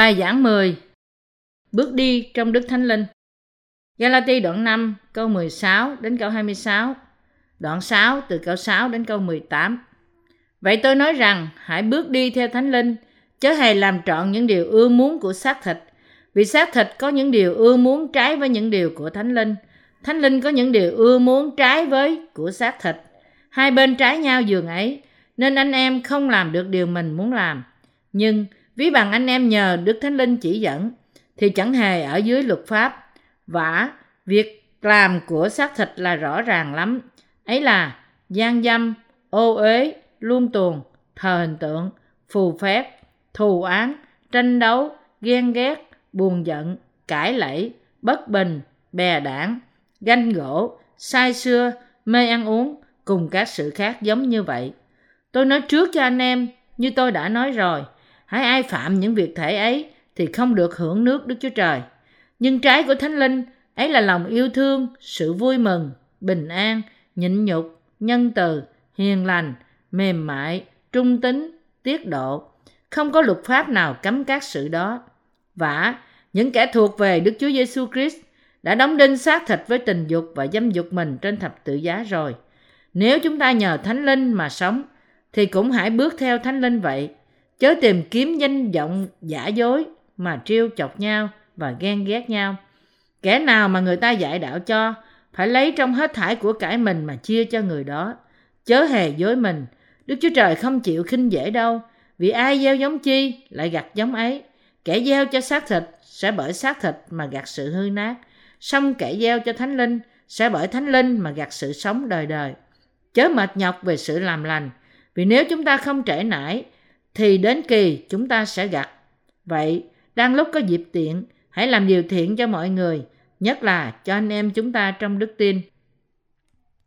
Bài giảng 10 Bước đi trong Đức Thánh Linh. Galati đoạn 5 câu 16 đến câu 26 Đoạn 6 từ câu 6 đến câu 18 Vậy tôi nói rằng, hãy bước đi theo Thánh Linh, chớ hề làm trọn những điều ưa muốn của xác thịt. Vì xác thịt có những điều ưa muốn trái với những điều của Thánh Linh. Thánh Linh có những điều ưa muốn trái với của xác thịt. Hai bên trái nhau giường ấy, nên anh em không làm được điều mình muốn làm. Nhưng ví bằng anh em nhờ Đức Thánh Linh chỉ dẫn thì chẳng hề ở dưới luật pháp. Vả, việc làm của xác thịt là rõ ràng lắm. Ấy là gian dâm, ô uế, luôn tuồng, thờ hình tượng, phù phép, thù án, tranh đấu, ghen ghét, buồn giận, cãi lẫy, bất bình, bè đảng, ganh gỗ, sai xưa, mê ăn uống cùng các sự khác giống như vậy. Tôi nói trước cho anh em, như tôi đã nói rồi, hãy ai phạm những việc thể ấy thì không được hưởng nước Đức Chúa Trời. Nhưng trái của Thánh Linh ấy là lòng yêu thương, sự vui mừng, bình an, nhịn nhục, nhân từ, hiền lành, mềm mại, trung tính, tiết độ. Không có luật pháp nào cấm các sự đó. vả những kẻ thuộc về Đức Chúa Giêsu Christ đã đóng đinh xác thịt với tình dục và dâm dục mình trên thập tự giá rồi. Nếu chúng ta nhờ Thánh Linh mà sống, thì cũng hãy bước theo Thánh Linh vậy. Chớ tìm kiếm danh vọng giả dối mà trêu chọc nhau và ghen ghét nhau. Kẻ nào mà người ta dạy đạo cho, phải lấy trong hết thải của cải mình mà chia cho người đó. Chớ hề dối mình, Đức Chúa Trời không chịu khinh dễ đâu, vì ai gieo giống chi lại gặt giống ấy. Kẻ gieo cho xác thịt sẽ bởi xác thịt mà gặt sự hư nát, xong kẻ gieo cho thánh linh sẽ bởi thánh linh mà gặt sự sống đời đời. Chớ mệt nhọc về sự làm lành, vì nếu chúng ta không trễ nải, thì đến kỳ chúng ta sẽ gặt. Vậy, đang lúc có dịp tiện, hãy làm điều thiện cho mọi người, nhất là cho anh em chúng ta trong đức tin.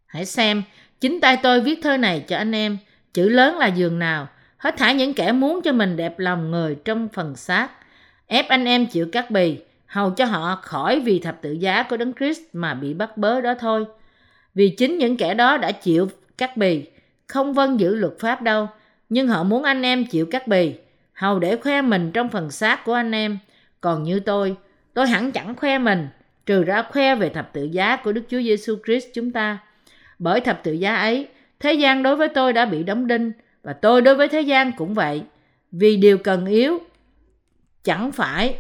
Hãy xem, chính tay tôi viết thơ này cho anh em, chữ lớn là giường nào, hết thảy những kẻ muốn cho mình đẹp lòng người trong phần xác, ép anh em chịu cắt bì, hầu cho họ khỏi vì thập tự giá của Đấng Christ mà bị bắt bớ đó thôi. Vì chính những kẻ đó đã chịu cắt bì, không vâng giữ luật pháp đâu, nhưng họ muốn anh em chịu cắt bì, hầu để khoe mình trong phần xác của anh em. Còn như tôi, tôi hẳn chẳng khoe mình, trừ ra khoe về thập tự giá của Đức Chúa Giêsu Christ chúng ta. Bởi thập tự giá ấy, thế gian đối với tôi đã bị đóng đinh và tôi đối với thế gian cũng vậy. Vì điều cần yếu chẳng phải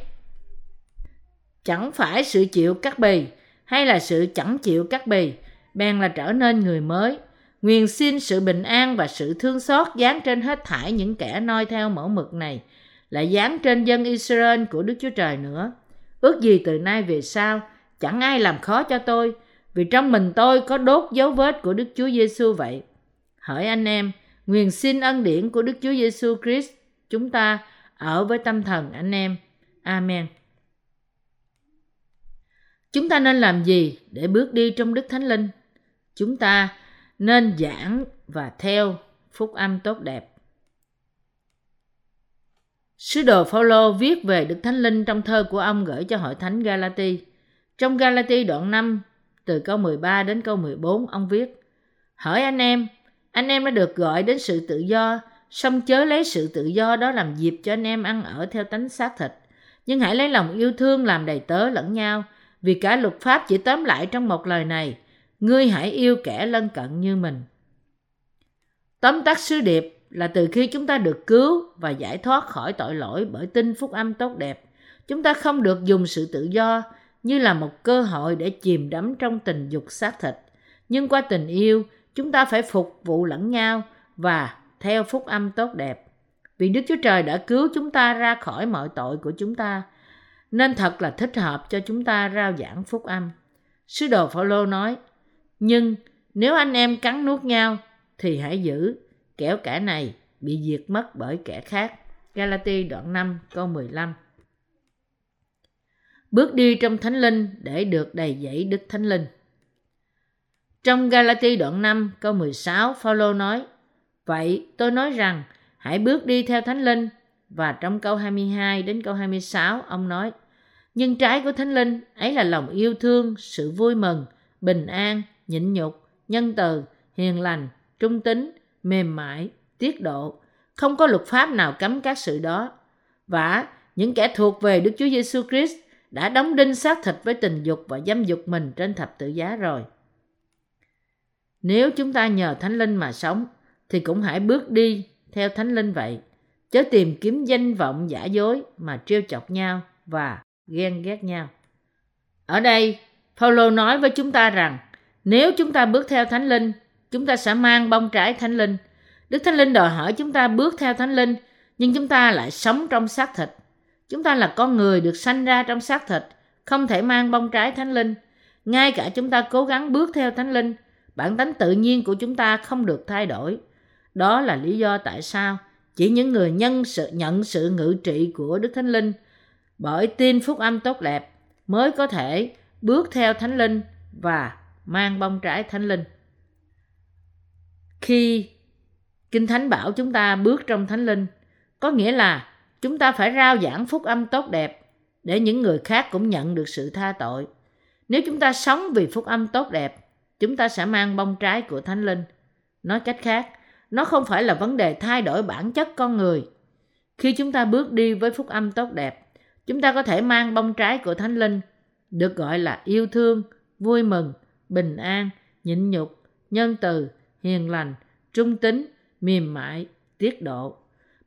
chẳng phải sự chịu cắt bì hay là sự chẳng chịu cắt bì, bèn là trở nên người mới Nguyện xin sự bình an và sự thương xót dán trên hết thảy những kẻ noi theo mẫu mực này, lại dán trên dân Israel của Đức Chúa Trời nữa. Ước gì từ nay về sau, chẳng ai làm khó cho tôi, vì trong mình tôi có đốt dấu vết của Đức Chúa Giêsu vậy. Hỡi anh em, nguyện xin ân điển của Đức Chúa Giêsu Christ chúng ta ở với tâm thần anh em. Amen. Chúng ta nên làm gì để bước đi trong Đức Thánh Linh? Chúng ta nên giảng và theo phúc âm tốt đẹp. Sứ đồ Phaolô viết về Đức Thánh Linh trong thơ của ông gửi cho hội thánh Galati. Trong Galati đoạn 5, từ câu 13 đến câu 14, ông viết: Hỡi anh em, anh em đã được gọi đến sự tự do, song chớ lấy sự tự do đó làm dịp cho anh em ăn ở theo tánh xác thịt, nhưng hãy lấy lòng yêu thương làm đầy tớ lẫn nhau, vì cả luật pháp chỉ tóm lại trong một lời này: ngươi hãy yêu kẻ lân cận như mình. Tóm tắt sứ điệp là từ khi chúng ta được cứu và giải thoát khỏi tội lỗi bởi tin phúc âm tốt đẹp, chúng ta không được dùng sự tự do như là một cơ hội để chìm đắm trong tình dục xác thịt. Nhưng qua tình yêu, chúng ta phải phục vụ lẫn nhau và theo phúc âm tốt đẹp. Vì Đức Chúa Trời đã cứu chúng ta ra khỏi mọi tội của chúng ta, nên thật là thích hợp cho chúng ta rao giảng phúc âm. Sứ đồ Phaolô nói: nhưng nếu anh em cắn nuốt nhau thì hãy giữ, kẻo kẻ này bị diệt mất bởi kẻ khác. Galati đoạn 5 câu 15 Bước đi trong Thánh Linh để được đầy dẫy Đức Thánh Linh. Trong Galati đoạn 5 câu 16, Phaolô nói: "Vậy tôi nói rằng hãy bước đi theo Thánh Linh." Và trong câu 22 đến câu 26, ông nói: "Nhưng trái của Thánh Linh ấy là lòng yêu thương, sự vui mừng, bình an, nhịn nhục, nhân từ, hiền lành, trung tính, mềm mại, tiết độ. Không có luật pháp nào cấm các sự đó. Và những kẻ thuộc về Đức Chúa Giêsu Christ đã đóng đinh xác thịt với tình dục và dâm dục mình trên thập tự giá rồi. Nếu chúng ta nhờ Thánh Linh mà sống, thì cũng hãy bước đi theo Thánh Linh vậy, chớ tìm kiếm danh vọng giả dối mà trêu chọc nhau và ghen ghét nhau. Ở đây, Paulo nói với chúng ta rằng, nếu chúng ta bước theo Thánh Linh, chúng ta sẽ mang bông trái Thánh Linh. Đức Thánh Linh đòi hỏi chúng ta bước theo Thánh Linh, nhưng chúng ta lại sống trong xác thịt. Chúng ta là con người được sanh ra trong xác thịt, không thể mang bông trái Thánh Linh. Ngay cả chúng ta cố gắng bước theo Thánh Linh, bản tánh tự nhiên của chúng ta không được thay đổi. Đó là lý do tại sao chỉ những người nhân sự nhận sự ngự trị của Đức Thánh Linh bởi tin phúc âm tốt đẹp mới có thể bước theo Thánh Linh và mang bông trái Thánh Linh. Khi Kinh Thánh bảo chúng ta bước trong Thánh Linh, có nghĩa là chúng ta phải rao giảng phúc âm tốt đẹp để những người khác cũng nhận được sự tha tội. Nếu chúng ta sống vì phúc âm tốt đẹp, chúng ta sẽ mang bông trái của Thánh Linh. Nói cách khác, nó không phải là vấn đề thay đổi bản chất con người. Khi chúng ta bước đi với phúc âm tốt đẹp, chúng ta có thể mang bông trái của Thánh Linh, được gọi là yêu thương, vui mừng, bình an, nhịn nhục, nhân từ, hiền lành, trung tính, mềm mại, tiết độ.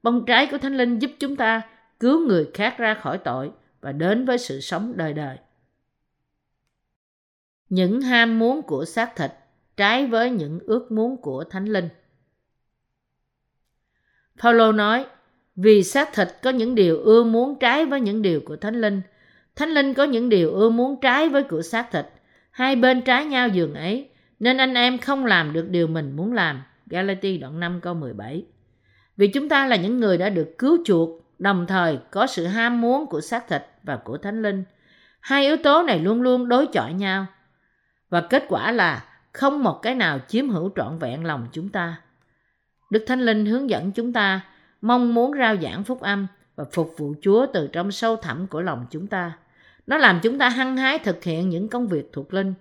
Bông trái của Thánh Linh giúp chúng ta cứu người khác ra khỏi tội và đến với sự sống đời đời. Những ham muốn của xác thịt trái với những ước muốn của Thánh Linh. Paulo nói, vì xác thịt có những điều ưa muốn trái với những điều của Thánh Linh. Thánh Linh có những điều ưa muốn trái với của xác thịt. Hai bên trái nhau giường ấy, nên anh em không làm được điều mình muốn làm. Galati đoạn 5 câu 17 Vì chúng ta là những người đã được cứu chuộc, đồng thời có sự ham muốn của xác thịt và của Thánh Linh. Hai yếu tố này luôn luôn đối chọi nhau. Và kết quả là không một cái nào chiếm hữu trọn vẹn lòng chúng ta. Đức Thánh Linh hướng dẫn chúng ta mong muốn rao giảng phúc âm và phục vụ Chúa từ trong sâu thẳm của lòng chúng ta. Nó làm chúng ta hăng hái thực hiện những công việc thuộc linh.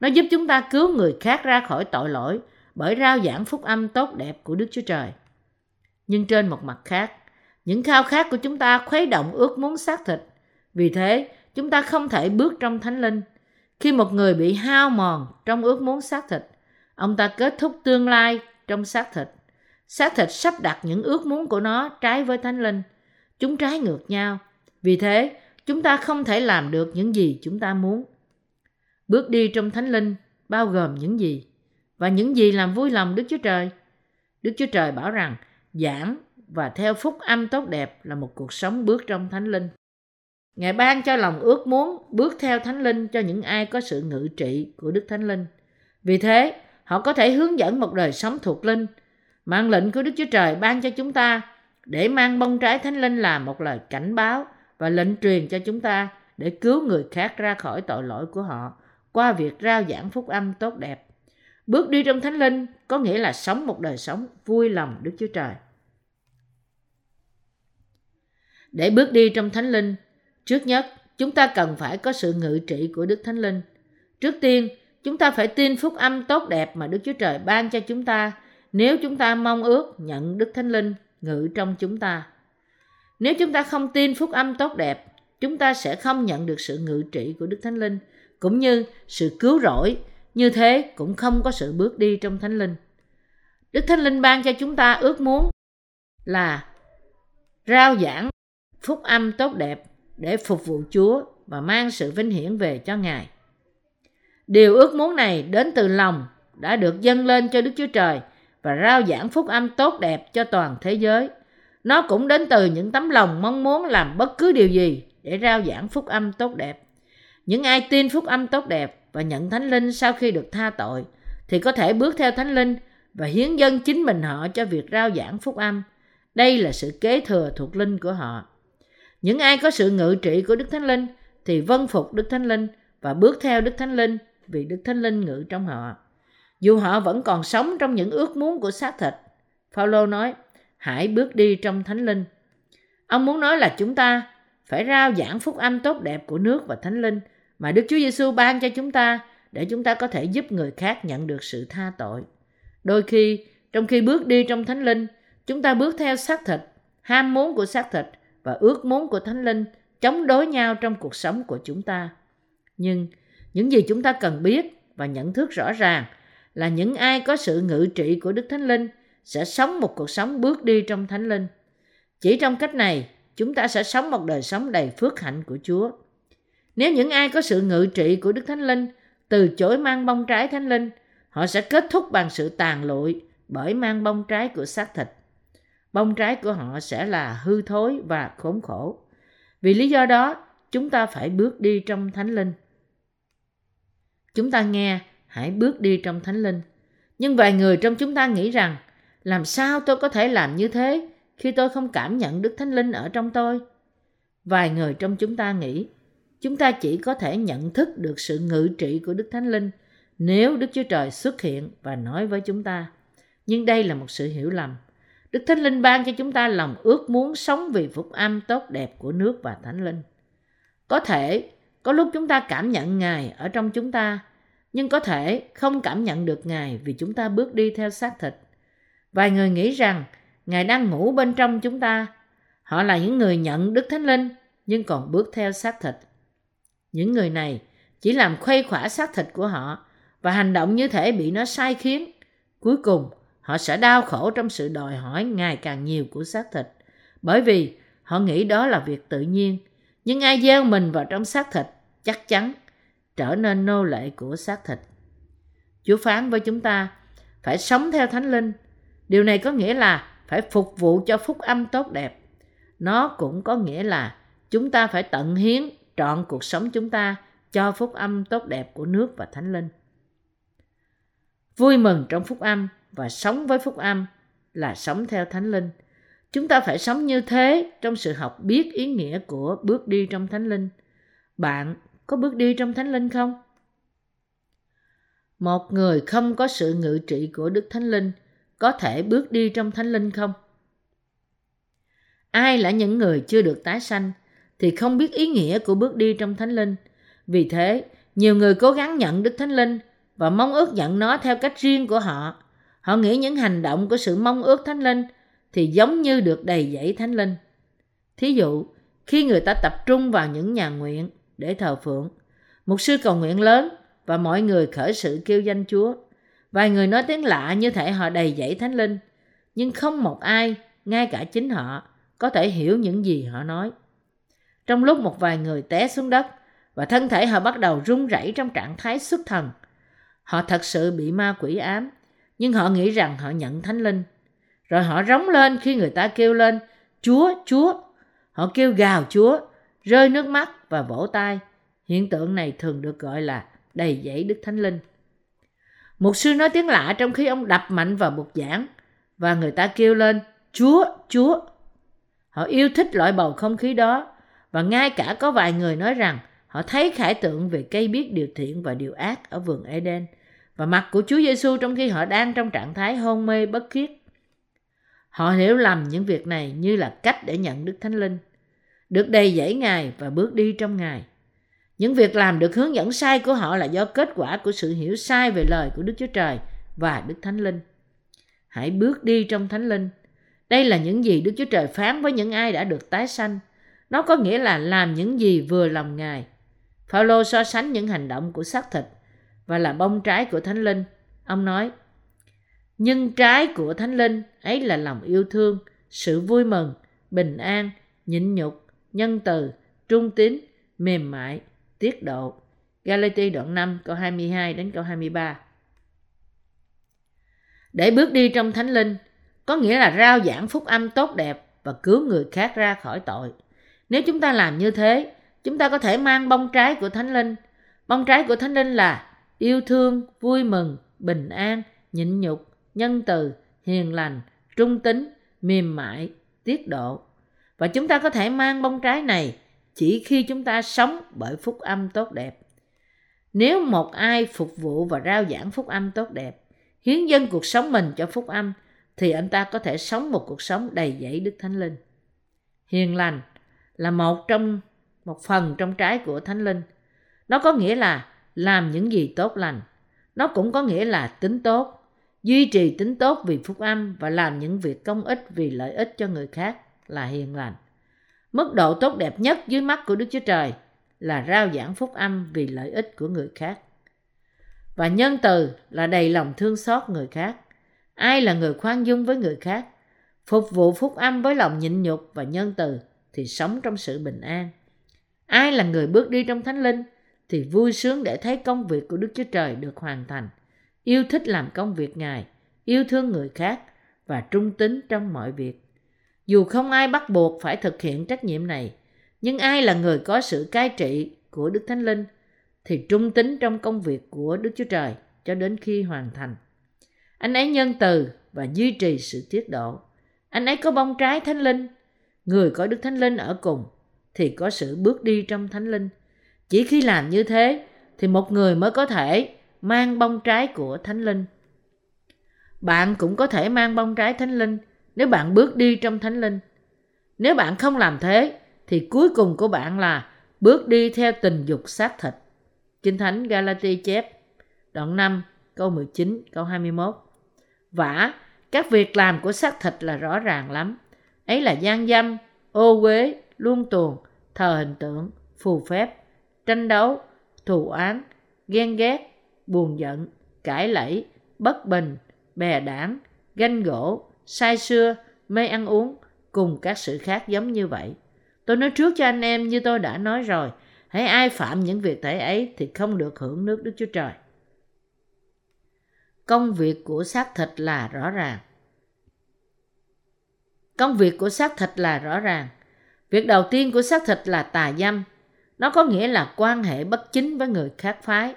Nó giúp chúng ta cứu người khác ra khỏi tội lỗi bởi rao giảng phúc âm tốt đẹp của Đức Chúa Trời. Nhưng trên một mặt khác, những khao khát của chúng ta khuấy động ước muốn xác thịt. Vì thế, chúng ta không thể bước trong thánh linh. Khi một người bị hao mòn trong ước muốn xác thịt, ông ta kết thúc tương lai trong xác thịt xác thịt sắp đặt những ước muốn của nó trái với thánh linh. Chúng trái ngược nhau. Vì thế, chúng ta không thể làm được những gì chúng ta muốn. Bước đi trong thánh linh bao gồm những gì? Và những gì làm vui lòng Đức Chúa Trời? Đức Chúa Trời bảo rằng giảng và theo phúc âm tốt đẹp là một cuộc sống bước trong thánh linh. Ngài ban cho lòng ước muốn bước theo thánh linh cho những ai có sự ngự trị của Đức Thánh Linh. Vì thế, họ có thể hướng dẫn một đời sống thuộc linh – Mạng lệnh của Đức Chúa Trời ban cho chúng ta để mang bông trái thánh linh là một lời cảnh báo và lệnh truyền cho chúng ta để cứu người khác ra khỏi tội lỗi của họ qua việc rao giảng phúc âm tốt đẹp. Bước đi trong thánh linh có nghĩa là sống một đời sống vui lòng Đức Chúa Trời. Để bước đi trong thánh linh, trước nhất chúng ta cần phải có sự ngự trị của Đức Thánh Linh. Trước tiên, chúng ta phải tin phúc âm tốt đẹp mà Đức Chúa Trời ban cho chúng ta nếu chúng ta mong ước nhận Đức Thánh Linh ngự trong chúng ta. Nếu chúng ta không tin phúc âm tốt đẹp, chúng ta sẽ không nhận được sự ngự trị của Đức Thánh Linh, cũng như sự cứu rỗi, như thế cũng không có sự bước đi trong Thánh Linh. Đức Thánh Linh ban cho chúng ta ước muốn là rao giảng phúc âm tốt đẹp để phục vụ Chúa và mang sự vinh hiển về cho Ngài. Điều ước muốn này đến từ lòng đã được dâng lên cho Đức Chúa Trời và rao giảng phúc âm tốt đẹp cho toàn thế giới. Nó cũng đến từ những tấm lòng mong muốn làm bất cứ điều gì để rao giảng phúc âm tốt đẹp. Những ai tin phúc âm tốt đẹp và nhận thánh linh sau khi được tha tội thì có thể bước theo thánh linh và hiến dân chính mình họ cho việc rao giảng phúc âm. Đây là sự kế thừa thuộc linh của họ. Những ai có sự ngự trị của Đức Thánh Linh thì vân phục Đức Thánh Linh và bước theo Đức Thánh Linh vì Đức Thánh Linh ngự trong họ dù họ vẫn còn sống trong những ước muốn của xác thịt. Phaolô nói, hãy bước đi trong thánh linh. Ông muốn nói là chúng ta phải rao giảng phúc âm tốt đẹp của nước và thánh linh mà Đức Chúa Giêsu ban cho chúng ta để chúng ta có thể giúp người khác nhận được sự tha tội. Đôi khi, trong khi bước đi trong thánh linh, chúng ta bước theo xác thịt, ham muốn của xác thịt và ước muốn của Thánh Linh chống đối nhau trong cuộc sống của chúng ta. Nhưng những gì chúng ta cần biết và nhận thức rõ ràng là những ai có sự ngự trị của Đức Thánh Linh sẽ sống một cuộc sống bước đi trong Thánh Linh. Chỉ trong cách này, chúng ta sẽ sống một đời sống đầy phước hạnh của Chúa. Nếu những ai có sự ngự trị của Đức Thánh Linh từ chối mang bông trái Thánh Linh, họ sẽ kết thúc bằng sự tàn lụi bởi mang bông trái của xác thịt. Bông trái của họ sẽ là hư thối và khốn khổ. Vì lý do đó, chúng ta phải bước đi trong Thánh Linh. Chúng ta nghe, hãy bước đi trong Thánh Linh. Nhưng vài người trong chúng ta nghĩ rằng, làm sao tôi có thể làm như thế khi tôi không cảm nhận Đức Thánh Linh ở trong tôi? Vài người trong chúng ta nghĩ, chúng ta chỉ có thể nhận thức được sự ngự trị của Đức Thánh Linh nếu Đức Chúa Trời xuất hiện và nói với chúng ta. Nhưng đây là một sự hiểu lầm. Đức Thánh Linh ban cho chúng ta lòng ước muốn sống vì phúc âm tốt đẹp của nước và Thánh Linh. Có thể có lúc chúng ta cảm nhận Ngài ở trong chúng ta, nhưng có thể không cảm nhận được Ngài vì chúng ta bước đi theo xác thịt. Vài người nghĩ rằng Ngài đang ngủ bên trong chúng ta. Họ là những người nhận Đức Thánh Linh nhưng còn bước theo xác thịt. Những người này chỉ làm khuây khỏa xác thịt của họ và hành động như thể bị nó sai khiến. Cuối cùng, họ sẽ đau khổ trong sự đòi hỏi ngày càng nhiều của xác thịt bởi vì họ nghĩ đó là việc tự nhiên nhưng ai gieo mình vào trong xác thịt chắc chắn trở nên nô lệ của xác thịt chúa phán với chúng ta phải sống theo thánh linh điều này có nghĩa là phải phục vụ cho phúc âm tốt đẹp. Nó cũng có nghĩa là chúng ta phải tận hiến trọn cuộc sống chúng ta cho phúc âm tốt đẹp của nước và thánh linh. Vui mừng trong phúc âm và sống với phúc âm là sống theo thánh linh. Chúng ta phải sống như thế trong sự học biết ý nghĩa của bước đi trong thánh linh. Bạn có bước đi trong thánh linh không? Một người không có sự ngự trị của đức thánh linh có thể bước đi trong thánh linh không ai là những người chưa được tái sanh thì không biết ý nghĩa của bước đi trong thánh linh vì thế nhiều người cố gắng nhận đức thánh linh và mong ước nhận nó theo cách riêng của họ Họ nghĩ những hành động của sự mong ước thánh linh thì giống như được đầy dẫy thánh linh. Thí dụ, khi người ta tập trung vào những nhà nguyện để thờ phượng, một sư cầu nguyện lớn và mọi người khởi sự kêu danh Chúa. Vài người nói tiếng lạ như thể họ đầy dẫy thánh linh, nhưng không một ai, ngay cả chính họ, có thể hiểu những gì họ nói. Trong lúc một vài người té xuống đất và thân thể họ bắt đầu run rẩy trong trạng thái xuất thần, họ thật sự bị ma quỷ ám nhưng họ nghĩ rằng họ nhận thánh linh. Rồi họ rống lên khi người ta kêu lên, Chúa, Chúa. Họ kêu gào Chúa, rơi nước mắt và vỗ tay. Hiện tượng này thường được gọi là đầy dẫy Đức Thánh Linh. Một sư nói tiếng lạ trong khi ông đập mạnh vào bục giảng và người ta kêu lên, Chúa, Chúa. Họ yêu thích loại bầu không khí đó và ngay cả có vài người nói rằng họ thấy khải tượng về cây biết điều thiện và điều ác ở vườn Eden – và mặt của Chúa Giêsu trong khi họ đang trong trạng thái hôn mê bất khiết. Họ hiểu lầm những việc này như là cách để nhận Đức Thánh Linh, được đầy dẫy Ngài và bước đi trong Ngài. Những việc làm được hướng dẫn sai của họ là do kết quả của sự hiểu sai về lời của Đức Chúa Trời và Đức Thánh Linh. Hãy bước đi trong Thánh Linh. Đây là những gì Đức Chúa Trời phán với những ai đã được tái sanh. Nó có nghĩa là làm những gì vừa lòng Ngài. Phaolô so sánh những hành động của xác thịt và là bông trái của Thánh Linh. Ông nói, nhưng trái của Thánh Linh ấy là lòng yêu thương, sự vui mừng, bình an, nhịn nhục, nhân từ, trung tín, mềm mại, tiết độ. Galati đoạn 5 câu 22 đến câu 23. Để bước đi trong Thánh Linh có nghĩa là rao giảng phúc âm tốt đẹp và cứu người khác ra khỏi tội. Nếu chúng ta làm như thế, chúng ta có thể mang bông trái của Thánh Linh. Bông trái của Thánh Linh là yêu thương, vui mừng, bình an, nhịn nhục, nhân từ, hiền lành, trung tính, mềm mại, tiết độ. Và chúng ta có thể mang bông trái này chỉ khi chúng ta sống bởi phúc âm tốt đẹp. Nếu một ai phục vụ và rao giảng phúc âm tốt đẹp, hiến dân cuộc sống mình cho phúc âm, thì anh ta có thể sống một cuộc sống đầy dẫy Đức Thánh Linh. Hiền lành là một trong một phần trong trái của Thánh Linh. Nó có nghĩa là làm những gì tốt lành. Nó cũng có nghĩa là tính tốt, duy trì tính tốt vì phúc âm và làm những việc công ích vì lợi ích cho người khác là hiền lành. Mức độ tốt đẹp nhất dưới mắt của Đức Chúa Trời là rao giảng phúc âm vì lợi ích của người khác. Và nhân từ là đầy lòng thương xót người khác. Ai là người khoan dung với người khác, phục vụ phúc âm với lòng nhịn nhục và nhân từ thì sống trong sự bình an. Ai là người bước đi trong thánh linh thì vui sướng để thấy công việc của Đức Chúa Trời được hoàn thành, yêu thích làm công việc Ngài, yêu thương người khác và trung tín trong mọi việc. Dù không ai bắt buộc phải thực hiện trách nhiệm này, nhưng ai là người có sự cai trị của Đức Thánh Linh thì trung tín trong công việc của Đức Chúa Trời cho đến khi hoàn thành. Anh ấy nhân từ và duy trì sự tiết độ. Anh ấy có bông trái Thánh Linh. Người có Đức Thánh Linh ở cùng thì có sự bước đi trong Thánh Linh. Chỉ khi làm như thế thì một người mới có thể mang bông trái của Thánh Linh. Bạn cũng có thể mang bông trái Thánh Linh nếu bạn bước đi trong Thánh Linh. Nếu bạn không làm thế thì cuối cùng của bạn là bước đi theo tình dục xác thịt. Kinh Thánh Galati chép đoạn 5 câu 19 câu 21. Vả, các việc làm của xác thịt là rõ ràng lắm. Ấy là gian dâm, ô uế, luân tuồng, thờ hình tượng, phù phép, tranh đấu, thù oán, ghen ghét, buồn giận, cãi lẫy, bất bình, bè đảng, ganh gỗ, say sưa, mê ăn uống, cùng các sự khác giống như vậy. Tôi nói trước cho anh em như tôi đã nói rồi, hãy ai phạm những việc thể ấy thì không được hưởng nước Đức Chúa Trời. Công việc của xác thịt là rõ ràng. Công việc của xác thịt là rõ ràng. Việc đầu tiên của xác thịt là tà dâm. Nó có nghĩa là quan hệ bất chính với người khác phái.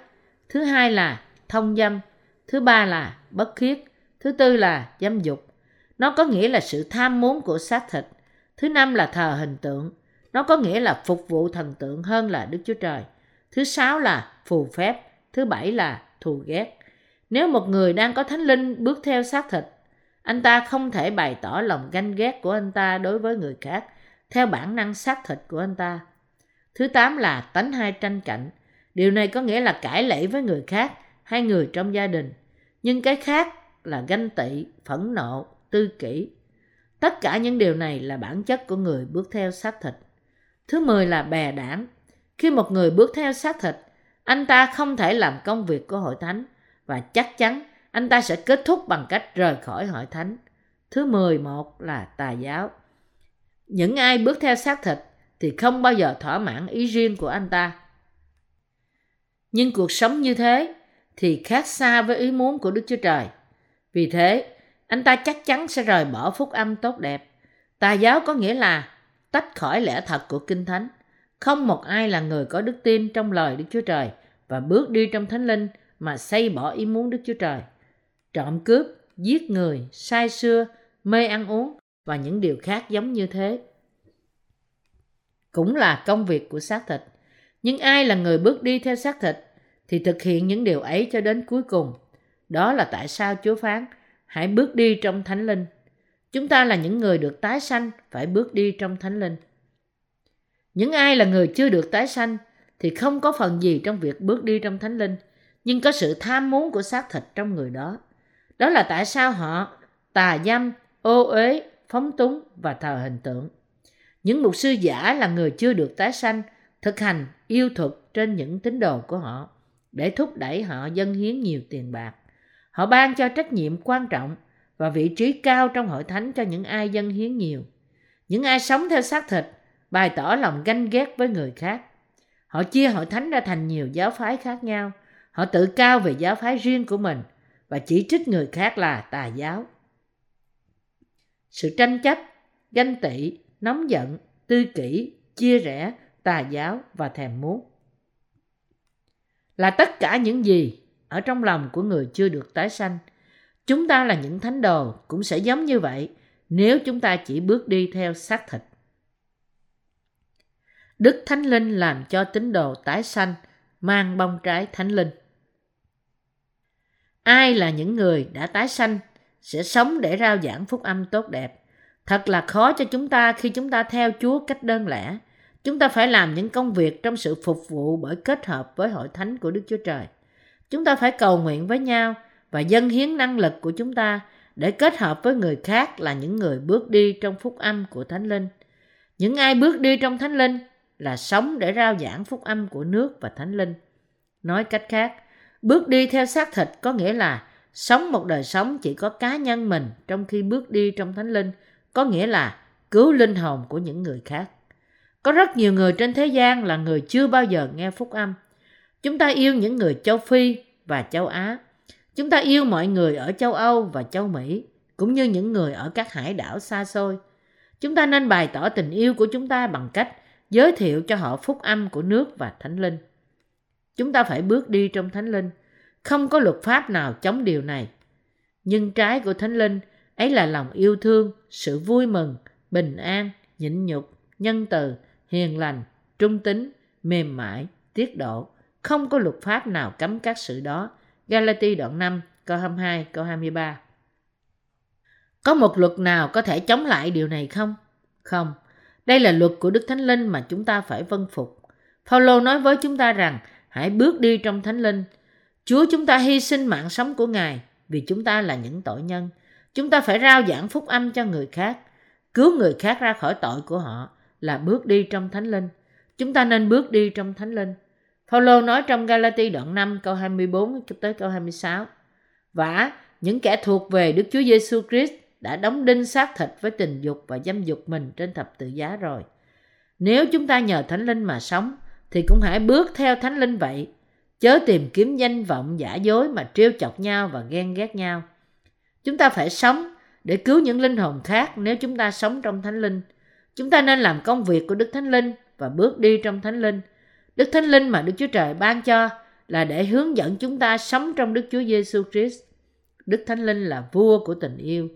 Thứ hai là thông dâm. Thứ ba là bất khiết. Thứ tư là dâm dục. Nó có nghĩa là sự tham muốn của xác thịt. Thứ năm là thờ hình tượng. Nó có nghĩa là phục vụ thần tượng hơn là Đức Chúa Trời. Thứ sáu là phù phép. Thứ bảy là thù ghét. Nếu một người đang có thánh linh bước theo xác thịt, anh ta không thể bày tỏ lòng ganh ghét của anh ta đối với người khác theo bản năng xác thịt của anh ta. Thứ tám là tánh hai tranh cạnh. Điều này có nghĩa là cãi lẫy với người khác hay người trong gia đình. Nhưng cái khác là ganh tị, phẫn nộ, tư kỷ. Tất cả những điều này là bản chất của người bước theo xác thịt. Thứ mười là bè đảng. Khi một người bước theo xác thịt, anh ta không thể làm công việc của hội thánh và chắc chắn anh ta sẽ kết thúc bằng cách rời khỏi hội thánh. Thứ mười một là tà giáo. Những ai bước theo xác thịt thì không bao giờ thỏa mãn ý riêng của anh ta. Nhưng cuộc sống như thế thì khác xa với ý muốn của Đức Chúa Trời. Vì thế, anh ta chắc chắn sẽ rời bỏ phúc âm tốt đẹp. Tà giáo có nghĩa là tách khỏi lẽ thật của Kinh Thánh. Không một ai là người có đức tin trong lời Đức Chúa Trời và bước đi trong Thánh Linh mà xây bỏ ý muốn Đức Chúa Trời. Trộm cướp, giết người, sai xưa, mê ăn uống và những điều khác giống như thế. Cũng là công việc của xác thịt. Nhưng ai là người bước đi theo xác thịt thì thực hiện những điều ấy cho đến cuối cùng. Đó là tại sao Chúa phán, hãy bước đi trong thánh linh. Chúng ta là những người được tái sanh phải bước đi trong thánh linh. Những ai là người chưa được tái sanh thì không có phần gì trong việc bước đi trong thánh linh, nhưng có sự tham muốn của xác thịt trong người đó. Đó là tại sao họ tà dâm, ô uế, phóng túng và thờ hình tượng. Những mục sư giả là người chưa được tái sanh, thực hành yêu thuật trên những tín đồ của họ để thúc đẩy họ dâng hiến nhiều tiền bạc. Họ ban cho trách nhiệm quan trọng và vị trí cao trong hội thánh cho những ai dân hiến nhiều. Những ai sống theo xác thịt bày tỏ lòng ganh ghét với người khác. Họ chia hội thánh ra thành nhiều giáo phái khác nhau. Họ tự cao về giáo phái riêng của mình và chỉ trích người khác là tà giáo. Sự tranh chấp, ganh tị, nóng giận, tư kỷ, chia rẽ, tà giáo và thèm muốn là tất cả những gì ở trong lòng của người chưa được tái sanh. Chúng ta là những thánh đồ cũng sẽ giống như vậy nếu chúng ta chỉ bước đi theo xác thịt. Đức Thánh Linh làm cho tín đồ tái sanh, mang bông trái Thánh Linh. Ai là những người đã tái sanh sẽ sống để rao giảng phúc âm tốt đẹp. Thật là khó cho chúng ta khi chúng ta theo Chúa cách đơn lẻ. Chúng ta phải làm những công việc trong sự phục vụ bởi kết hợp với hội thánh của Đức Chúa Trời. Chúng ta phải cầu nguyện với nhau và dâng hiến năng lực của chúng ta để kết hợp với người khác là những người bước đi trong phúc âm của Thánh Linh. Những ai bước đi trong thánh linh là sống để rao giảng phúc âm của nước và thánh linh. Nói cách khác, bước đi theo xác thịt có nghĩa là sống một đời sống chỉ có cá nhân mình trong khi bước đi trong thánh linh có nghĩa là cứu linh hồn của những người khác. Có rất nhiều người trên thế gian là người chưa bao giờ nghe phúc âm. Chúng ta yêu những người châu Phi và châu Á. Chúng ta yêu mọi người ở châu Âu và châu Mỹ, cũng như những người ở các hải đảo xa xôi. Chúng ta nên bày tỏ tình yêu của chúng ta bằng cách giới thiệu cho họ phúc âm của nước và thánh linh. Chúng ta phải bước đi trong thánh linh. Không có luật pháp nào chống điều này. Nhưng trái của thánh linh ấy là lòng yêu thương, sự vui mừng, bình an, nhịn nhục, nhân từ, hiền lành, trung tính, mềm mại, tiết độ. Không có luật pháp nào cấm các sự đó. Galati đoạn 5, câu 22, câu 23. Có một luật nào có thể chống lại điều này không? Không. Đây là luật của Đức Thánh Linh mà chúng ta phải vân phục. Phaolô nói với chúng ta rằng hãy bước đi trong Thánh Linh. Chúa chúng ta hy sinh mạng sống của Ngài vì chúng ta là những tội nhân. Chúng ta phải rao giảng phúc âm cho người khác, cứu người khác ra khỏi tội của họ là bước đi trong Thánh Linh. Chúng ta nên bước đi trong Thánh Linh. Phaolô nói trong Galati đoạn 5 câu 24 tới câu 26. Và những kẻ thuộc về Đức Chúa Giêsu Christ đã đóng đinh xác thịt với tình dục và dâm dục mình trên thập tự giá rồi. Nếu chúng ta nhờ Thánh Linh mà sống, thì cũng hãy bước theo Thánh Linh vậy. Chớ tìm kiếm danh vọng giả dối mà trêu chọc nhau và ghen ghét nhau. Chúng ta phải sống để cứu những linh hồn khác nếu chúng ta sống trong Thánh Linh. Chúng ta nên làm công việc của Đức Thánh Linh và bước đi trong Thánh Linh. Đức Thánh Linh mà Đức Chúa Trời ban cho là để hướng dẫn chúng ta sống trong Đức Chúa Giêsu Christ. Đức Thánh Linh là vua của tình yêu.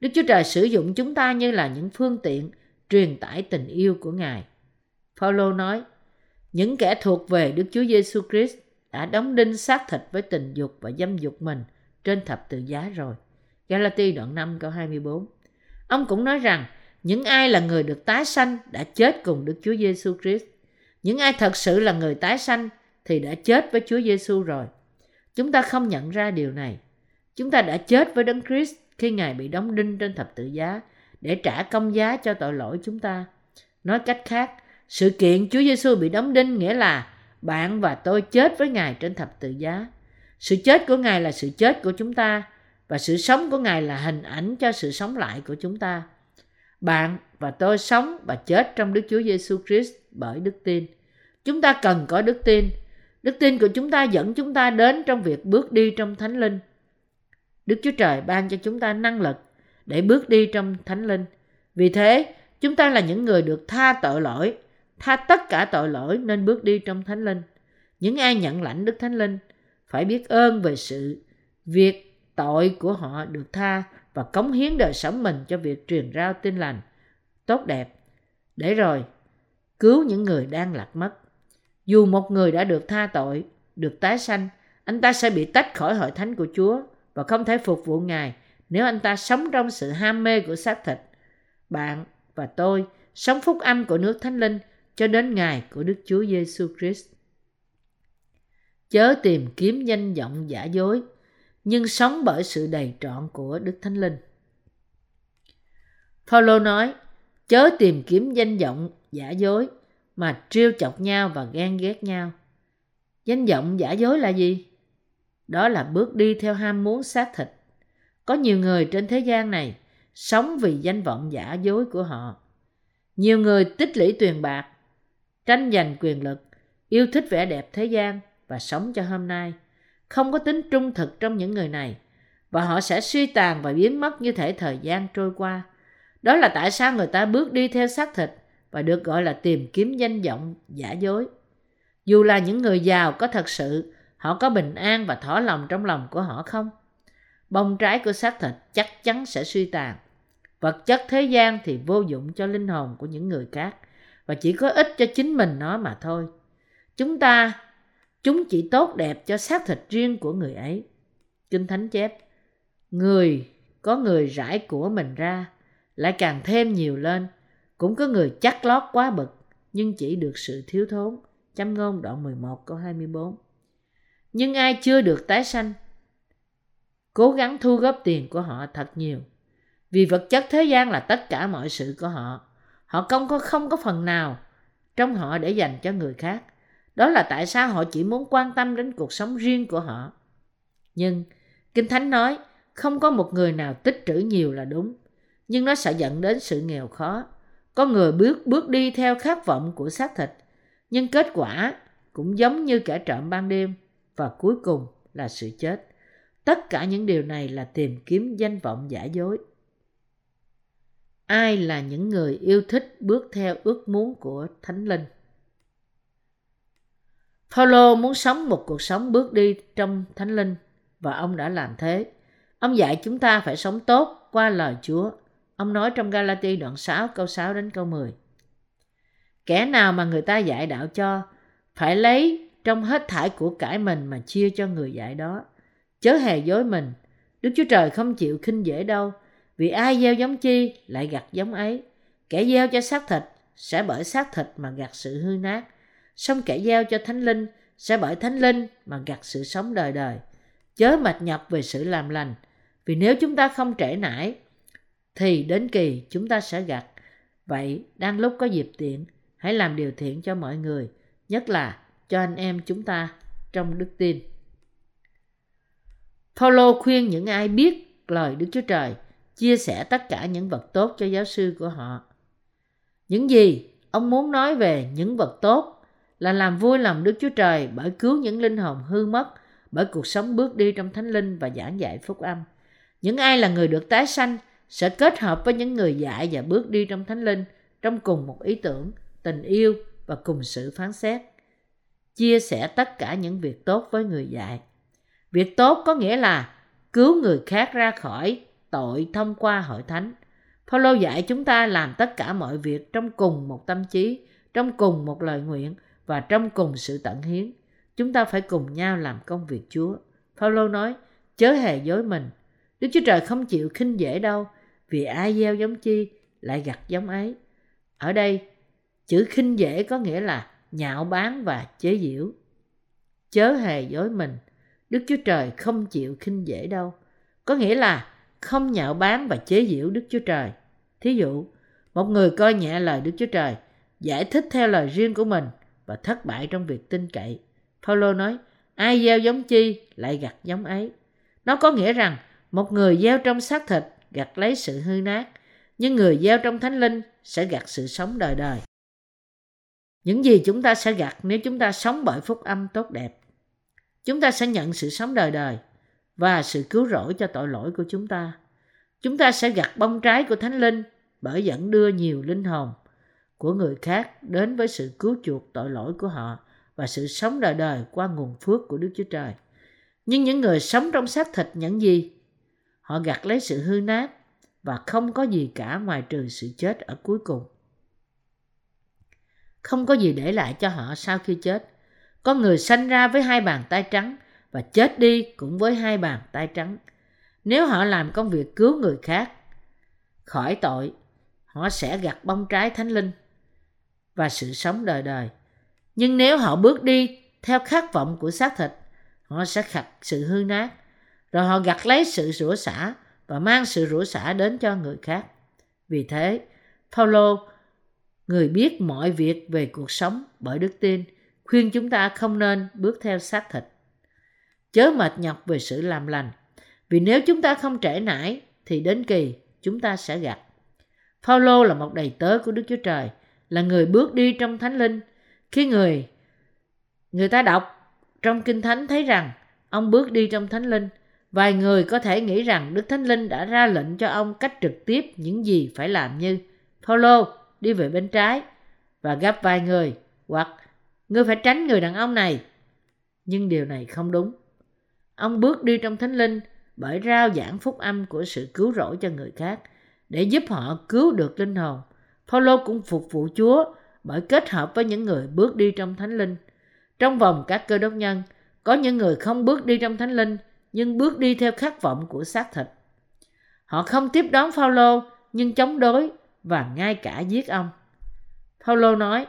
Đức Chúa Trời sử dụng chúng ta như là những phương tiện truyền tải tình yêu của Ngài. phaolô nói, những kẻ thuộc về Đức Chúa Giêsu Christ đã đóng đinh xác thịt với tình dục và dâm dục mình trên thập tự giá rồi. Galati đoạn 5 câu 24. Ông cũng nói rằng những ai là người được tái sanh đã chết cùng Đức Chúa Giêsu Christ. Những ai thật sự là người tái sanh thì đã chết với Chúa Giêsu rồi. Chúng ta không nhận ra điều này. Chúng ta đã chết với Đấng Christ khi Ngài bị đóng đinh trên thập tự giá để trả công giá cho tội lỗi chúng ta. Nói cách khác, sự kiện Chúa Giêsu bị đóng đinh nghĩa là bạn và tôi chết với Ngài trên thập tự giá. Sự chết của Ngài là sự chết của chúng ta và sự sống của Ngài là hình ảnh cho sự sống lại của chúng ta. Bạn và tôi sống và chết trong Đức Chúa Giêsu Christ bởi đức tin. Chúng ta cần có đức tin. Đức tin của chúng ta dẫn chúng ta đến trong việc bước đi trong Thánh Linh. Đức Chúa Trời ban cho chúng ta năng lực để bước đi trong Thánh Linh. Vì thế, chúng ta là những người được tha tội lỗi, tha tất cả tội lỗi nên bước đi trong Thánh Linh. Những ai nhận lãnh Đức Thánh Linh phải biết ơn về sự việc tội của họ được tha và cống hiến đời sống mình cho việc truyền rao tin lành tốt đẹp để rồi cứu những người đang lạc mất. Dù một người đã được tha tội, được tái sanh, anh ta sẽ bị tách khỏi hội thánh của Chúa và không thể phục vụ Ngài nếu anh ta sống trong sự ham mê của xác thịt. Bạn và tôi sống phúc âm của nước Thánh Linh cho đến ngày của Đức Chúa Giêsu Christ. Chớ tìm kiếm danh vọng giả dối, nhưng sống bởi sự đầy trọn của Đức Thánh Linh. Phaolô nói, chớ tìm kiếm danh vọng giả dối mà trêu chọc nhau và ghen ghét nhau. Danh vọng giả dối là gì? Đó là bước đi theo ham muốn xác thịt. Có nhiều người trên thế gian này sống vì danh vọng giả dối của họ. Nhiều người tích lũy tiền bạc, tranh giành quyền lực, yêu thích vẻ đẹp thế gian và sống cho hôm nay. Không có tính trung thực trong những người này và họ sẽ suy tàn và biến mất như thể thời gian trôi qua. Đó là tại sao người ta bước đi theo xác thịt và được gọi là tìm kiếm danh vọng giả dối. Dù là những người giàu có thật sự, họ có bình an và thỏa lòng trong lòng của họ không? Bông trái của xác thịt chắc chắn sẽ suy tàn. Vật chất thế gian thì vô dụng cho linh hồn của những người khác và chỉ có ích cho chính mình nó mà thôi. Chúng ta, chúng chỉ tốt đẹp cho xác thịt riêng của người ấy. Kinh Thánh chép, người có người rải của mình ra, lại càng thêm nhiều lên. Cũng có người chắc lót quá bực, nhưng chỉ được sự thiếu thốn. Châm ngôn đoạn 11 câu 24. Nhưng ai chưa được tái sanh, cố gắng thu góp tiền của họ thật nhiều. Vì vật chất thế gian là tất cả mọi sự của họ. Họ không có không có phần nào trong họ để dành cho người khác. Đó là tại sao họ chỉ muốn quan tâm đến cuộc sống riêng của họ. Nhưng Kinh Thánh nói không có một người nào tích trữ nhiều là đúng, nhưng nó sẽ dẫn đến sự nghèo khó. Có người bước bước đi theo khát vọng của xác thịt, nhưng kết quả cũng giống như kẻ trộm ban đêm và cuối cùng là sự chết. Tất cả những điều này là tìm kiếm danh vọng giả dối. Ai là những người yêu thích bước theo ước muốn của Thánh Linh? Paulo muốn sống một cuộc sống bước đi trong Thánh Linh, và ông đã làm thế. Ông dạy chúng ta phải sống tốt qua lời Chúa. Ông nói trong Galati đoạn 6 câu 6 đến câu 10. Kẻ nào mà người ta dạy đạo cho, phải lấy trong hết thải của cải mình mà chia cho người dạy đó. Chớ hề dối mình. Đức Chúa Trời không chịu khinh dễ đâu. Vì ai gieo giống chi lại gặt giống ấy. Kẻ gieo cho xác thịt sẽ bởi xác thịt mà gặt sự hư nát. Xong kẻ gieo cho thánh linh sẽ bởi thánh linh mà gặt sự sống đời đời. Chớ mệt nhọc về sự làm lành. Vì nếu chúng ta không trễ nải thì đến kỳ chúng ta sẽ gặt. Vậy đang lúc có dịp tiện hãy làm điều thiện cho mọi người, nhất là cho anh em chúng ta trong đức tin. Paulo khuyên những ai biết lời Đức Chúa Trời chia sẻ tất cả những vật tốt cho giáo sư của họ. Những gì ông muốn nói về những vật tốt là làm vui lòng Đức Chúa Trời bởi cứu những linh hồn hư mất bởi cuộc sống bước đi trong thánh linh và giảng dạy phúc âm. Những ai là người được tái sanh sẽ kết hợp với những người dạy và bước đi trong thánh linh trong cùng một ý tưởng, tình yêu và cùng sự phán xét. Chia sẻ tất cả những việc tốt với người dạy. Việc tốt có nghĩa là cứu người khác ra khỏi tội thông qua hội thánh. Paulo dạy chúng ta làm tất cả mọi việc trong cùng một tâm trí, trong cùng một lời nguyện và trong cùng sự tận hiến. Chúng ta phải cùng nhau làm công việc Chúa. phaolô nói, chớ hề dối mình. Đức Chúa Trời không chịu khinh dễ đâu, vì ai gieo giống chi lại gặt giống ấy. Ở đây, chữ khinh dễ có nghĩa là nhạo báng và chế giễu. Chớ hề dối mình, Đức Chúa Trời không chịu khinh dễ đâu. Có nghĩa là không nhạo báng và chế giễu Đức Chúa Trời. Thí dụ, một người coi nhẹ lời Đức Chúa Trời, giải thích theo lời riêng của mình và thất bại trong việc tin cậy. Paulo nói, ai gieo giống chi lại gặt giống ấy. Nó có nghĩa rằng một người gieo trong xác thịt gặt lấy sự hư nát, nhưng người gieo trong thánh linh sẽ gặt sự sống đời đời. Những gì chúng ta sẽ gặt nếu chúng ta sống bởi phúc âm tốt đẹp. Chúng ta sẽ nhận sự sống đời đời và sự cứu rỗi cho tội lỗi của chúng ta. Chúng ta sẽ gặt bông trái của Thánh Linh bởi dẫn đưa nhiều linh hồn của người khác đến với sự cứu chuộc tội lỗi của họ và sự sống đời đời qua nguồn phước của Đức Chúa Trời. Nhưng những người sống trong xác thịt những gì? Họ gặt lấy sự hư nát và không có gì cả ngoài trừ sự chết ở cuối cùng. Không có gì để lại cho họ sau khi chết. Có người sanh ra với hai bàn tay trắng và chết đi cũng với hai bàn tay trắng. Nếu họ làm công việc cứu người khác khỏi tội, họ sẽ gặt bông trái thánh linh và sự sống đời đời. Nhưng nếu họ bước đi theo khát vọng của xác thịt, họ sẽ khặt sự hư nát, rồi họ gặt lấy sự rủa xả và mang sự rủa xả đến cho người khác. Vì thế, Paulo, người biết mọi việc về cuộc sống bởi đức tin, khuyên chúng ta không nên bước theo xác thịt. Chớ mệt nhọc về sự làm lành, vì nếu chúng ta không trễ nải thì đến kỳ chúng ta sẽ gặt. Paulo là một đầy tớ của Đức Chúa Trời, là người bước đi trong Thánh Linh. Khi người người ta đọc trong Kinh Thánh thấy rằng ông bước đi trong Thánh Linh, vài người có thể nghĩ rằng Đức Thánh Linh đã ra lệnh cho ông cách trực tiếp những gì phải làm như Paulo đi về bên trái và gặp vài người hoặc ngươi phải tránh người đàn ông này. Nhưng điều này không đúng. Ông bước đi trong Thánh Linh bởi rao giảng phúc âm của sự cứu rỗi cho người khác để giúp họ cứu được linh hồn. Paulo cũng phục vụ Chúa bởi kết hợp với những người bước đi trong Thánh Linh. Trong vòng các cơ đốc nhân, có những người không bước đi trong Thánh Linh nhưng bước đi theo khát vọng của xác thịt. Họ không tiếp đón Phaolô nhưng chống đối và ngay cả giết ông. Phaolô nói,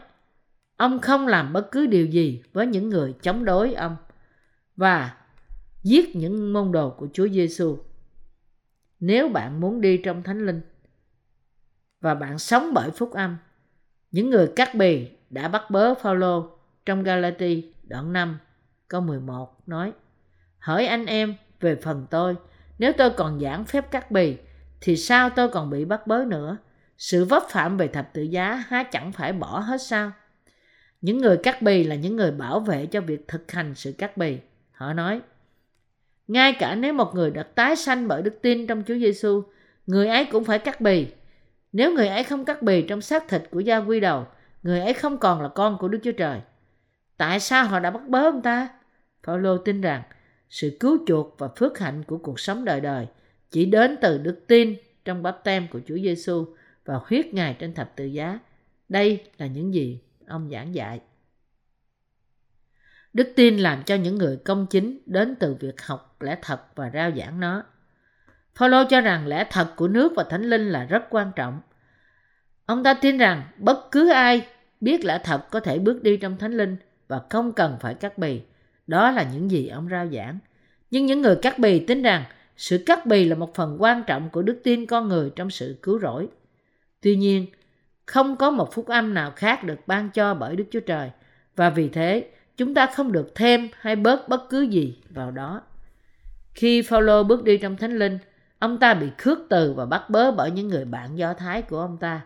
ông không làm bất cứ điều gì với những người chống đối ông và giết những môn đồ của Chúa Giêsu. Nếu bạn muốn đi trong Thánh Linh và bạn sống bởi phúc âm Những người cắt bì đã bắt bớ Phaolô trong Galati đoạn 5 câu 11 nói Hỡi anh em về phần tôi, nếu tôi còn giảng phép cắt bì thì sao tôi còn bị bắt bớ nữa? Sự vấp phạm về thập tự giá há chẳng phải bỏ hết sao? Những người cắt bì là những người bảo vệ cho việc thực hành sự cắt bì. Họ nói, ngay cả nếu một người được tái sanh bởi đức tin trong Chúa Giêsu, người ấy cũng phải cắt bì. Nếu người ấy không cắt bì trong xác thịt của gia quy đầu, người ấy không còn là con của Đức Chúa Trời. Tại sao họ đã bắt bớ ông ta? Phaolô tin rằng sự cứu chuộc và phước hạnh của cuộc sống đời đời chỉ đến từ đức tin trong bắp tem của Chúa Giêsu và huyết Ngài trên thập tự giá. Đây là những gì ông giảng dạy. Đức tin làm cho những người công chính đến từ việc học lẽ thật và rao giảng nó. Phaolô cho rằng lẽ thật của nước và thánh linh là rất quan trọng. Ông ta tin rằng bất cứ ai biết lẽ thật có thể bước đi trong thánh linh và không cần phải cắt bì. Đó là những gì ông rao giảng. Nhưng những người cắt bì tin rằng sự cắt bì là một phần quan trọng của đức tin con người trong sự cứu rỗi. Tuy nhiên, không có một phúc âm nào khác được ban cho bởi Đức Chúa Trời và vì thế chúng ta không được thêm hay bớt bất cứ gì vào đó. Khi Phaolô bước đi trong Thánh Linh, ông ta bị khước từ và bắt bớ bởi những người bạn do Thái của ông ta.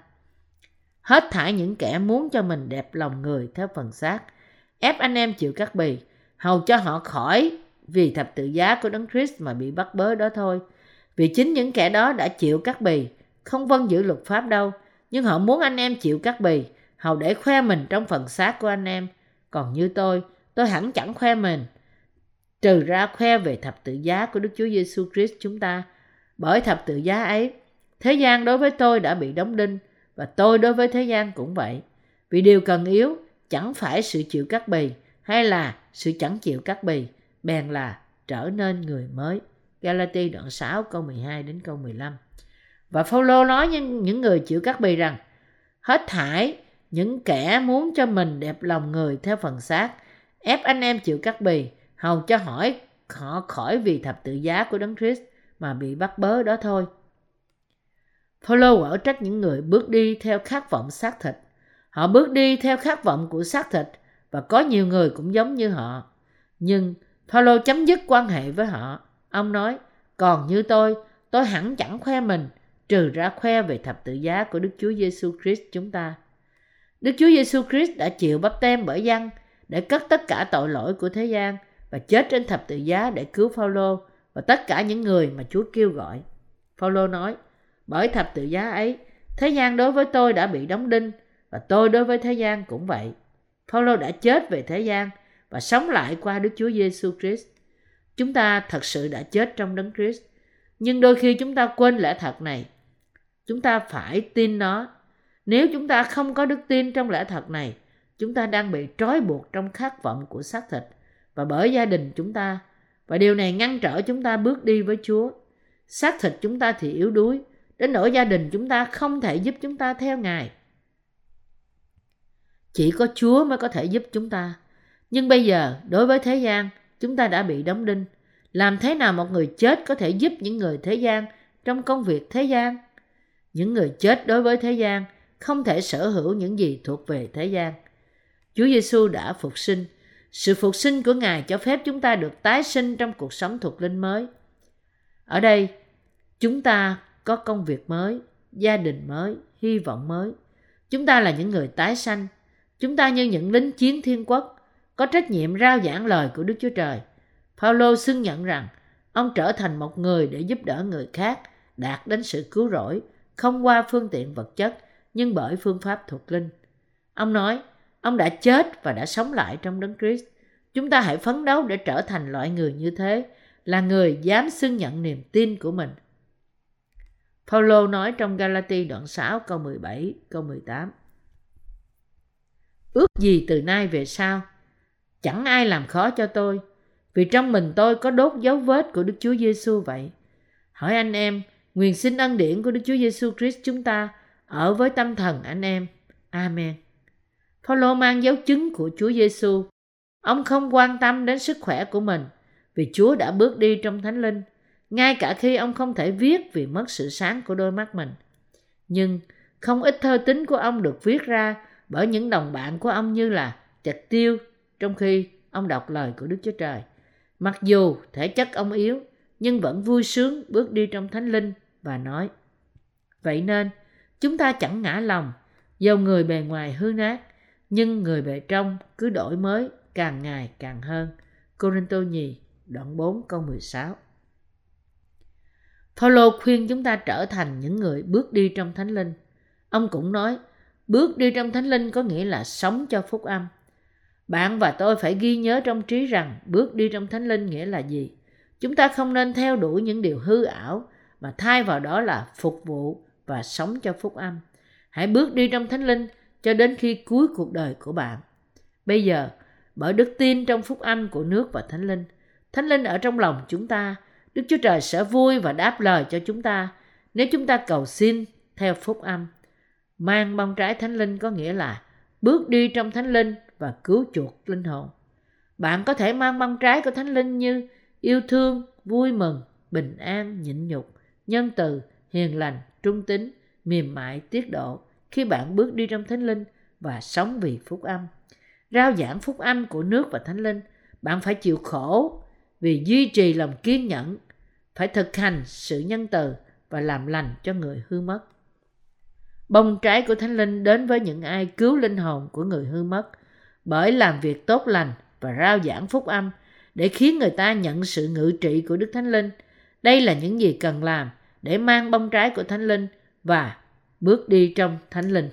Hết thải những kẻ muốn cho mình đẹp lòng người theo phần xác, ép anh em chịu cắt bì, hầu cho họ khỏi vì thập tự giá của Đấng Christ mà bị bắt bớ đó thôi. Vì chính những kẻ đó đã chịu cắt bì, không vâng giữ luật pháp đâu, nhưng họ muốn anh em chịu cắt bì, hầu để khoe mình trong phần xác của anh em. Còn như tôi, tôi hẳn chẳng khoe mình, trừ ra khoe về thập tự giá của Đức Chúa Giêsu Christ chúng ta. Bởi thập tự giá ấy, thế gian đối với tôi đã bị đóng đinh và tôi đối với thế gian cũng vậy. Vì điều cần yếu chẳng phải sự chịu cắt bì hay là sự chẳng chịu cắt bì, bèn là trở nên người mới. Galati đoạn 6 câu 12 đến câu 15. Và Phaolô nói với những người chịu cắt bì rằng hết thải những kẻ muốn cho mình đẹp lòng người theo phần xác ép anh em chịu cắt bì hầu cho hỏi họ khỏi vì thập tự giá của đấng Christ mà bị bắt bớ đó thôi. Phaolô ở trách những người bước đi theo khát vọng xác thịt. Họ bước đi theo khát vọng của xác thịt và có nhiều người cũng giống như họ. Nhưng Phaolô chấm dứt quan hệ với họ. Ông nói, còn như tôi, tôi hẳn chẳng khoe mình, trừ ra khoe về thập tự giá của Đức Chúa Giêsu Christ chúng ta. Đức Chúa Giêsu Christ đã chịu bắp tem bởi dân để cất tất cả tội lỗi của thế gian và chết trên thập tự giá để cứu Phaolô và tất cả những người mà Chúa kêu gọi. Phaolô nói, bởi thập tự giá ấy, thế gian đối với tôi đã bị đóng đinh và tôi đối với thế gian cũng vậy. Phaolô đã chết về thế gian và sống lại qua Đức Chúa Giêsu Christ. Chúng ta thật sự đã chết trong đấng Christ, nhưng đôi khi chúng ta quên lẽ thật này. Chúng ta phải tin nó. Nếu chúng ta không có đức tin trong lẽ thật này, chúng ta đang bị trói buộc trong khát vọng của xác thịt và bởi gia đình chúng ta và điều này ngăn trở chúng ta bước đi với Chúa. Xác thịt chúng ta thì yếu đuối, đến nỗi gia đình chúng ta không thể giúp chúng ta theo Ngài. Chỉ có Chúa mới có thể giúp chúng ta. Nhưng bây giờ, đối với thế gian, chúng ta đã bị đóng đinh. Làm thế nào một người chết có thể giúp những người thế gian trong công việc thế gian? Những người chết đối với thế gian không thể sở hữu những gì thuộc về thế gian. Chúa Giêsu đã phục sinh. Sự phục sinh của Ngài cho phép chúng ta được tái sinh trong cuộc sống thuộc linh mới. Ở đây, chúng ta có công việc mới, gia đình mới, hy vọng mới. Chúng ta là những người tái sanh. Chúng ta như những lính chiến thiên quốc, có trách nhiệm rao giảng lời của Đức Chúa Trời. Paulo xưng nhận rằng ông trở thành một người để giúp đỡ người khác đạt đến sự cứu rỗi, không qua phương tiện vật chất, nhưng bởi phương pháp thuộc linh. Ông nói, ông đã chết và đã sống lại trong đấng Christ. Chúng ta hãy phấn đấu để trở thành loại người như thế, là người dám xưng nhận niềm tin của mình. Paulo nói trong Galati đoạn 6 câu 17 câu 18. Ước gì từ nay về sau, chẳng ai làm khó cho tôi, vì trong mình tôi có đốt dấu vết của Đức Chúa Giêsu vậy. Hỏi anh em, nguyện xin ân điển của Đức Chúa Giêsu Christ chúng ta ở với tâm thần anh em. Amen. Phaolô mang dấu chứng của Chúa Giêsu. Ông không quan tâm đến sức khỏe của mình vì Chúa đã bước đi trong Thánh Linh, ngay cả khi ông không thể viết vì mất sự sáng của đôi mắt mình. Nhưng không ít thơ tính của ông được viết ra bởi những đồng bạn của ông như là Trạch tiêu trong khi ông đọc lời của Đức Chúa Trời. Mặc dù thể chất ông yếu, nhưng vẫn vui sướng bước đi trong thánh linh và nói Vậy nên, chúng ta chẳng ngã lòng, dầu người bề ngoài hư nát, nhưng người bề trong cứ đổi mới càng ngày càng hơn. Corinto nhì, đoạn 4 câu 16 Phaolô khuyên chúng ta trở thành những người bước đi trong thánh linh. Ông cũng nói, bước đi trong thánh linh có nghĩa là sống cho phúc âm. Bạn và tôi phải ghi nhớ trong trí rằng bước đi trong thánh linh nghĩa là gì. Chúng ta không nên theo đuổi những điều hư ảo mà thay vào đó là phục vụ và sống cho phúc âm. Hãy bước đi trong thánh linh cho đến khi cuối cuộc đời của bạn. Bây giờ, bởi đức tin trong phúc âm của nước và thánh linh, thánh linh ở trong lòng chúng ta, Đức Chúa Trời sẽ vui và đáp lời cho chúng ta nếu chúng ta cầu xin theo phúc âm. Mang bông trái thánh linh có nghĩa là bước đi trong thánh linh và cứu chuộc linh hồn. Bạn có thể mang bông trái của thánh linh như yêu thương, vui mừng, bình an, nhịn nhục, nhân từ, hiền lành, trung tín, mềm mại, tiết độ khi bạn bước đi trong thánh linh và sống vì phúc âm. Rao giảng phúc âm của nước và thánh linh, bạn phải chịu khổ vì duy trì lòng kiên nhẫn, phải thực hành sự nhân từ và làm lành cho người hư mất. Bông trái của Thánh Linh đến với những ai cứu linh hồn của người hư mất bởi làm việc tốt lành và rao giảng phúc âm để khiến người ta nhận sự ngự trị của Đức Thánh Linh. Đây là những gì cần làm để mang bông trái của Thánh Linh và bước đi trong Thánh Linh.